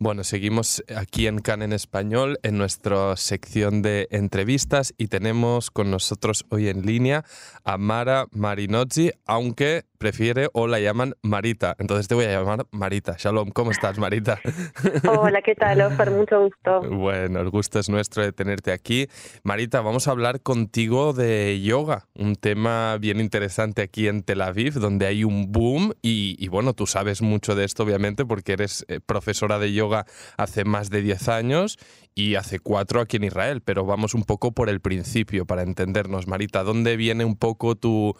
Bueno, seguimos aquí en CAN en español en nuestra sección de entrevistas y tenemos con nosotros hoy en línea a Mara Marinozzi, aunque prefiere o la llaman Marita. Entonces te voy a llamar Marita. Shalom, ¿cómo estás, Marita? Hola, ¿qué tal, Offer? Mucho gusto. Bueno, el gusto es nuestro de tenerte aquí. Marita, vamos a hablar contigo de yoga, un tema bien interesante aquí en Tel Aviv, donde hay un boom y, bueno, tú sabes mucho de esto, obviamente, porque eres eh, profesora de yoga hace más de 10 años y hace cuatro aquí en Israel, pero vamos un poco por el principio para entendernos. Marita, ¿dónde viene un poco tu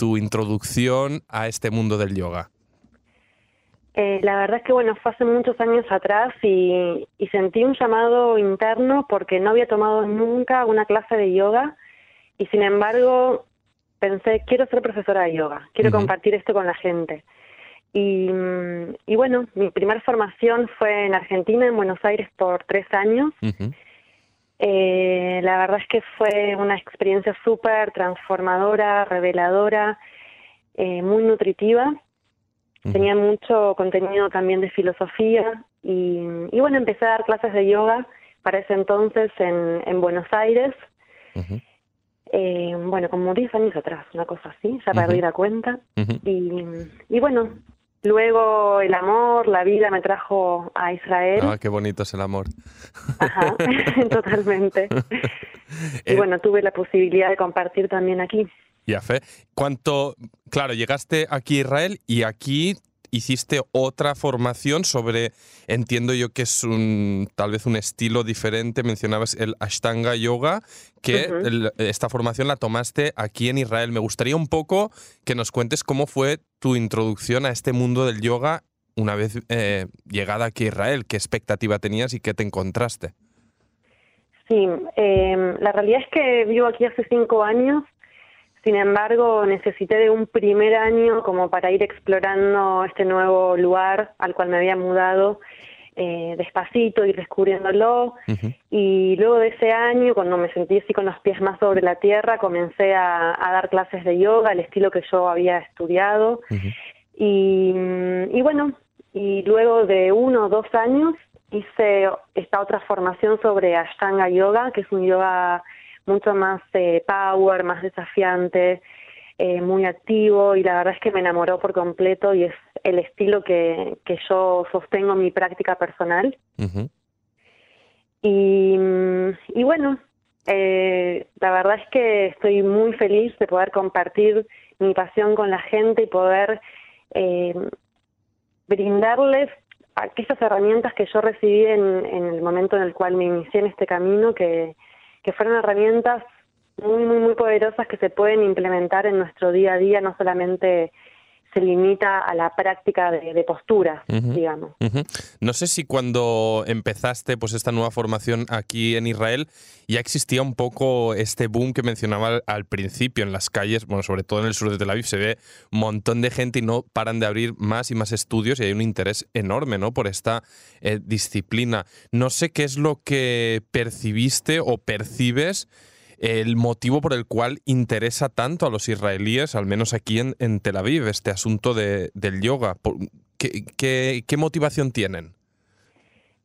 tu introducción a este mundo del yoga? Eh, la verdad es que bueno, fue hace muchos años atrás y, sentí un llamado interno porque no había tomado nunca una clase de yoga y sin embargo pensé, quiero ser profesora de yoga, quiero compartir esto con la gente. Y, bueno, mi primera formación fue en Argentina, en Buenos Aires, por tres años. Eh, la verdad es que fue una experiencia súper transformadora, reveladora, eh, muy nutritiva. Tenía mucho contenido también de filosofía y, bueno, empecé a dar clases de yoga para ese entonces en, en Buenos Aires. eh, bueno, como 10 años atrás, una cosa así, ya perdí la cuenta. y, y bueno, Luego el amor, la vida me trajo a Israel. Ah, qué bonito es el amor. Ajá, totalmente. y eh, bueno, tuve la posibilidad de compartir también aquí. Ya fe. ¿Cuánto, claro, llegaste aquí a Israel y aquí hiciste otra formación sobre, entiendo yo que es un tal vez un estilo diferente, mencionabas el Ashtanga Yoga, que esta formación la tomaste aquí en Israel. Me gustaría un poco que nos cuentes cómo fue tu introducción a este mundo del yoga una vez eh, llegada aquí a Israel, qué expectativa tenías y qué te encontraste. Sí, eh, la realidad es que vivo aquí hace cinco años. Sin embargo, necesité de un primer año como para ir explorando este nuevo lugar al cual me había mudado eh, despacito, ir descubriéndolo. Y luego de ese año, cuando me sentí así con los pies más sobre la tierra, comencé a, dar clases de yoga, el estilo que yo había estudiado. y, y bueno, y luego de uno o dos años hice esta otra formación sobre Ashtanga Yoga, que es un yoga mucho más eh, power, más desafiante, eh, muy activo y la verdad es que me enamoró por completo y es el estilo que, que yo sostengo en mi práctica personal. y, y, bueno, eh, la verdad es que estoy muy feliz de poder compartir mi pasión con la gente y poder brindarles aquellas herramientas que yo recibí en, en el momento en el cual me inicié en este camino que, que fueron herramientas muy, muy, muy poderosas que se pueden implementar en nuestro día a día, no solamente se limita a la práctica de, postura, digamos. No sé si cuando empezaste pues esta nueva formación aquí en Israel ya existía un poco este boom que mencionaba al, principio en las calles, bueno, sobre todo en el sur de Tel Aviv se ve un montón de gente y no paran de abrir más y más estudios y hay un interés enorme, ¿no? Por esta eh, disciplina. No sé qué es lo que percibiste o percibes el motivo por el cual interesa tanto a los israelíes, al menos aquí en, en Tel Aviv, este asunto de, del yoga. ¿Qué, qué, qué motivación tienen?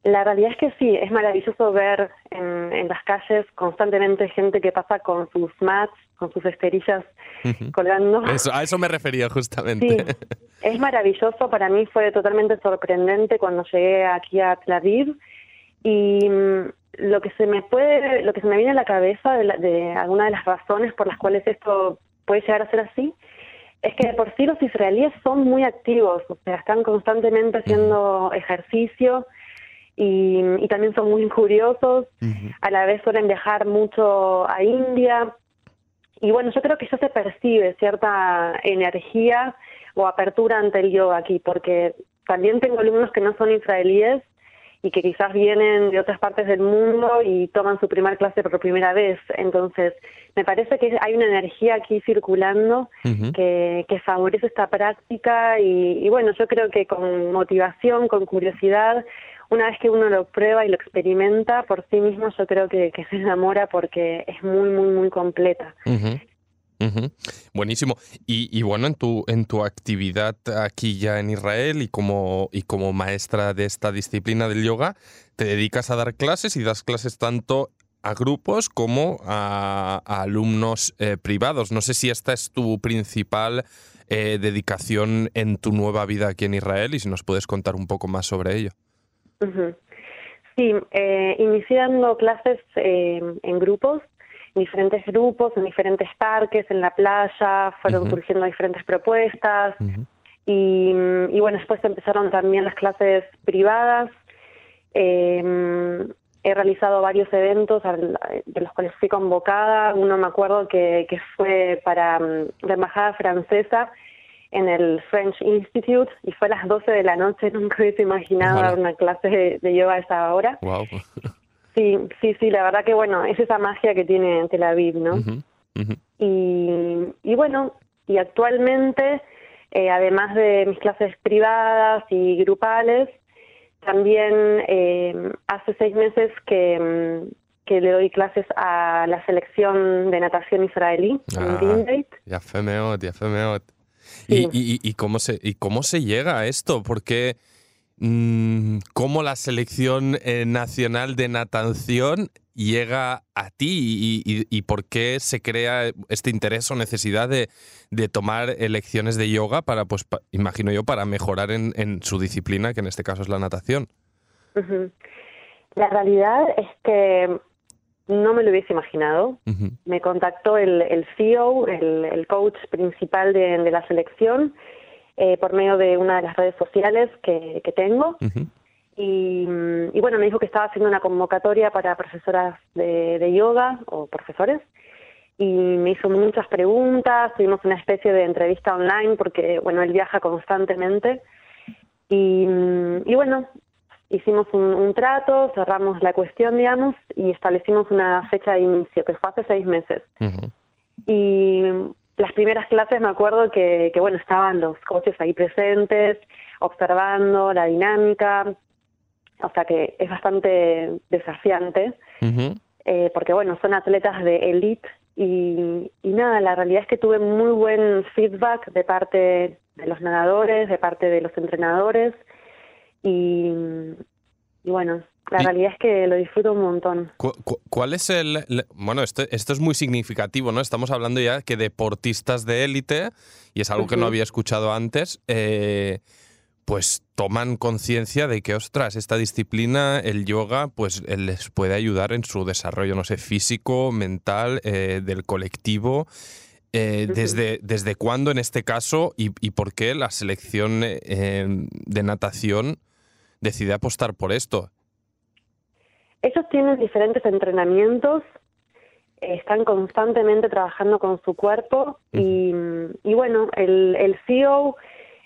La realidad es que sí, es maravilloso ver en, en, las calles constantemente gente que pasa con sus mats, con sus esterillas colgando. Eso, a eso me refería justamente. Sí, es maravilloso, para mí fue totalmente sorprendente cuando llegué aquí a Tel Aviv y lo que se me puede, lo que se me viene a la cabeza de, de alguna de las razones por las cuales esto puede llegar a ser así, es que de por sí los israelíes son muy activos, o sea, están constantemente haciendo ejercicio y, y también son muy curiosos, a la vez suelen viajar mucho a India. Y bueno, yo creo que ya se percibe cierta energía o apertura ante el yoga aquí, porque también tengo alumnos que no son israelíes y que quizás vienen de otras partes del mundo y toman su primera clase por primera vez. Entonces, me parece que hay una energía aquí circulando que, que, favorece esta práctica y, bueno, yo creo que con motivación, con curiosidad, una vez que uno lo prueba y lo experimenta por sí mismo, yo creo que, se enamora porque es muy, muy, muy completa. Buenísimo. Y, bueno, en tu, en tu actividad aquí ya en Israel y como, y como maestra de esta disciplina del yoga, te dedicas a dar clases y das clases tanto a grupos como a, alumnos eh, privados. No sé si esta es tu principal eh, dedicación en tu nueva vida aquí en Israel y si nos puedes contar un poco más sobre ello. Sí, eh, iniciando clases eh, en grupos, diferentes grupos, en diferentes parques, en la playa, fueron surgiendo diferentes propuestas. y, y, bueno, después empezaron también las clases privadas. Eh, he realizado varios eventos de los cuales fui convocada. Uno me acuerdo que, que fue para mm, la Embajada Francesa en el French Institute y fue a las 12 de la noche. Nunca hubiese imaginado dar una clase de, yoga a esa hora. Wow. Sí, sí, sí, la verdad que bueno, es esa magia que tiene Tel Aviv, ¿no? Y, y bueno, y actualmente, eh, además de mis clases privadas y grupales, también eh, hace seis meses que, mm, que, le doy clases a la selección de natación israelí ah, en Ya fe ya fe ¿Y, y, y, cómo se, ¿Y cómo se llega a esto? Porque mm, cómo la selección eh, nacional de natación llega a ti y, por qué se crea este interés o necesidad de, tomar lecciones de yoga para, pues, imagino yo, para mejorar en, su disciplina, que en este caso es la natación. La realidad es que no me lo hubiese imaginado. Me contactó el, el CEO, el, coach principal de, la selección, eh, por medio de una de las redes sociales que, tengo. Y, bueno, me dijo que estaba haciendo una convocatoria para profesoras de, yoga o profesores y me hizo muchas preguntas, tuvimos una especie de entrevista online porque, bueno, él viaja constantemente y, bueno, hicimos un, trato, cerramos la cuestión, digamos, y establecimos una fecha de inicio, que fue hace seis meses. Y las primeras clases me acuerdo que, que, bueno, estaban los coaches ahí presentes, observando la dinámica, o sea que es bastante desafiante, eh, porque bueno, son atletas de elite y, nada, la realidad es que tuve muy buen feedback de parte de los nadadores, de parte de los entrenadores y, bueno, la realidad es que lo disfruto un montón. ¿Cuál es el...? Bueno, esto, esto es muy significativo, ¿no? Estamos hablando ya que deportistas de élite, y es algo que no había escuchado antes, eh, pues toman conciencia de que, ostras, esta disciplina, el yoga, pues eh, les puede ayudar en su desarrollo, no sé, físico, mental, eh, del colectivo. Eh, desde, ¿Desde cuándo en este caso y, por qué la selección de natación decide apostar por esto? Ellos tienen diferentes entrenamientos, están constantemente trabajando con su cuerpo y, bueno, el, el CEO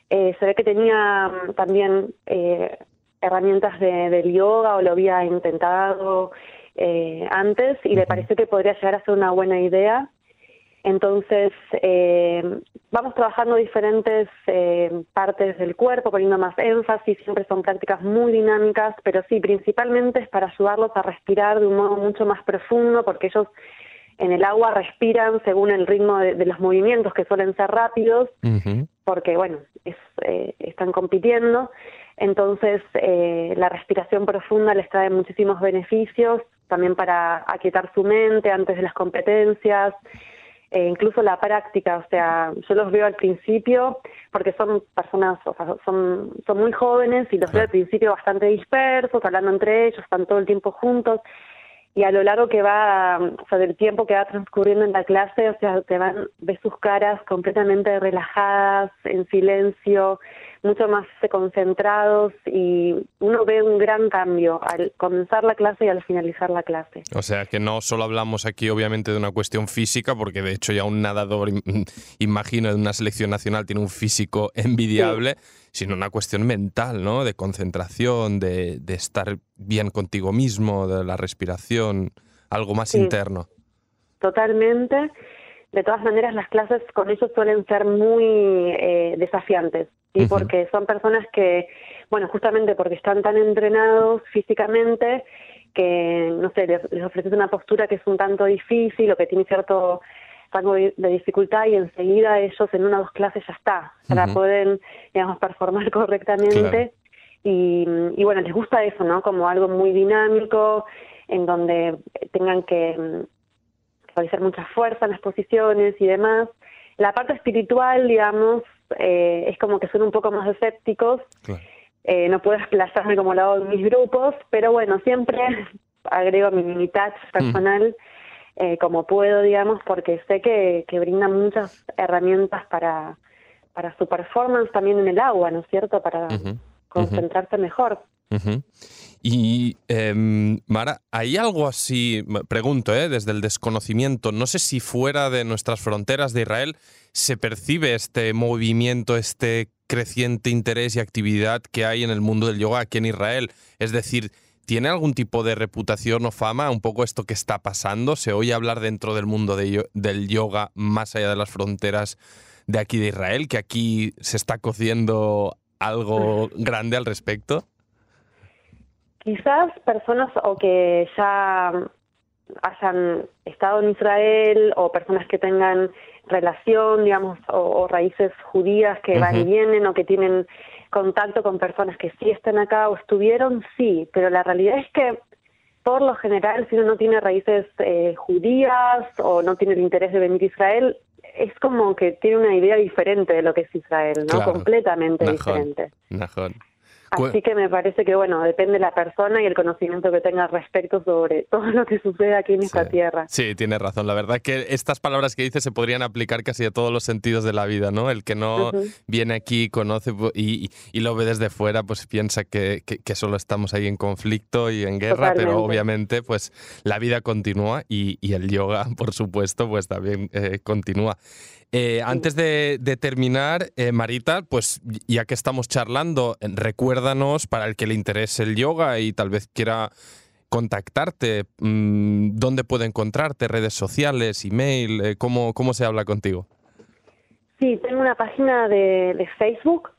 eh, se ve que tenía también eh, herramientas de, del yoga o lo había intentado eh, antes y le pareció que podría llegar a ser una buena idea. Entonces, vamos trabajando diferentes partes del cuerpo, poniendo más énfasis, siempre son prácticas muy dinámicas, pero sí, principalmente es para ayudarlos a respirar de un modo mucho más profundo, porque ellos en el agua respiran según el ritmo de, los movimientos que suelen ser rápidos, porque bueno, eh, están compitiendo. Entonces, eh, la respiración profunda les trae muchísimos beneficios, también para aquietar su mente antes de las competencias, e incluso la práctica, o sea, yo los veo al principio, porque son personas, o sea, son, son muy jóvenes y los veo al principio bastante dispersos, hablando entre ellos, están todo el tiempo juntos, y a lo largo que va, o sea, del tiempo que va transcurriendo en la clase, o sea, te van, ves sus caras completamente relajadas, en silencio, mucho más concentrados y uno ve un gran cambio al comenzar la clase y al finalizar la clase. O sea que no solo hablamos aquí obviamente de una cuestión física, porque de hecho ya un nadador, imagino, de una selección nacional tiene un físico envidiable, sino una cuestión mental, ¿no? De concentración, de, de, estar bien contigo mismo, de la respiración, algo más interno. Totalmente. De todas maneras, las clases con ellos suelen ser muy eh, desafiantes. y porque son personas que, bueno, justamente porque están tan entrenados físicamente que, no sé, les, les ofreces una postura que es un tanto difícil o que tiene cierto rango de, dificultad y enseguida ellos en una o dos clases ya está, ya pueden, digamos, performar correctamente. Y, y, bueno, les gusta eso, ¿no? Como algo muy dinámico, en donde tengan que mm, realizar mucha fuerza en las posiciones y demás. La parte espiritual, digamos, eh, es como que son un poco más escépticos. Eh, no puedo desplazarme como lo hago en mis grupos, pero bueno, siempre agrego mi mini touch mm. personal eh, como puedo, digamos, porque sé que, que brinda muchas herramientas para, para su performance también en el agua, ¿no es cierto? Para concentrarse mejor. Y em, Mara, ¿hay algo así, pregunto, eh, desde el desconocimiento, no sé si fuera de nuestras fronteras de Israel se percibe este movimiento, este creciente interés y actividad que hay en el mundo del yoga aquí en Israel? Es decir, ¿tiene algún tipo de reputación o fama un poco esto que está pasando? ¿Se oye hablar dentro del mundo del yoga más allá de las fronteras de aquí de Israel, que aquí se está cociendo algo grande al respecto? Quizás personas o que ya hayan estado en Israel o personas que tengan relación, digamos, o, raíces judías que van y vienen o que tienen contacto con personas que sí están acá o estuvieron, sí, pero la realidad es que por lo general, si uno no tiene raíces eh, judías o no tiene el interés de venir a Israel, es como que tiene una idea diferente de lo que es Israel, ¿no? Completamente diferente. Así que me parece que, bueno, depende de la persona y el conocimiento que tenga respecto sobre todo lo que sucede aquí en esta tierra. Sí, tiene razón. La verdad que estas palabras que dice se podrían aplicar casi a todos los sentidos de la vida, ¿no? El que no viene aquí, conoce y, lo ve desde fuera, pues piensa que, que, solo estamos ahí en conflicto y en guerra, pero obviamente, pues la vida continúa y, el yoga, por supuesto, pues también eh, continúa. Eh, antes de, terminar, eh, Marita, pues ya que estamos charlando, recuérdanos para el que le interese el yoga y tal vez quiera contactarte, mm, dónde puede encontrarte, redes sociales, email, eh, ¿cómo, ¿cómo se habla contigo? Sí, tengo una página de, Facebook.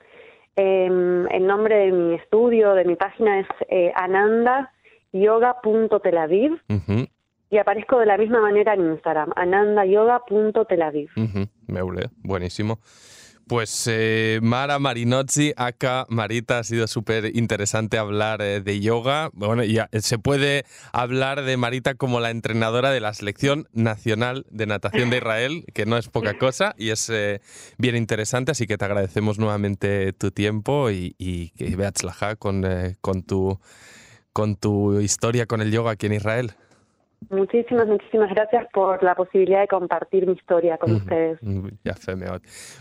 Em, el nombre de mi estudio, de mi página es anandayoga.telaviv. Uh y aparezco de la misma manera en Instagram, anandayoga.telaviv. Uh Me buenísimo. Pues eh, Mara Marinozzi, acá Marita, ha sido súper interesante hablar eh, de yoga. Bueno, ya eh, se puede hablar de Marita como la entrenadora de la Selección Nacional de Natación de Israel, que no es poca cosa y es bien interesante, así que te agradecemos nuevamente tu tiempo y, y que veas con, con, tu, con tu historia con el yoga aquí en Israel. Muchísimas, muchísimas gracias por la posibilidad de compartir mi historia con ustedes. Ya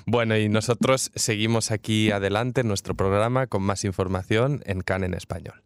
Bueno, y nosotros seguimos aquí adelante en nuestro programa con más información en CAN en español.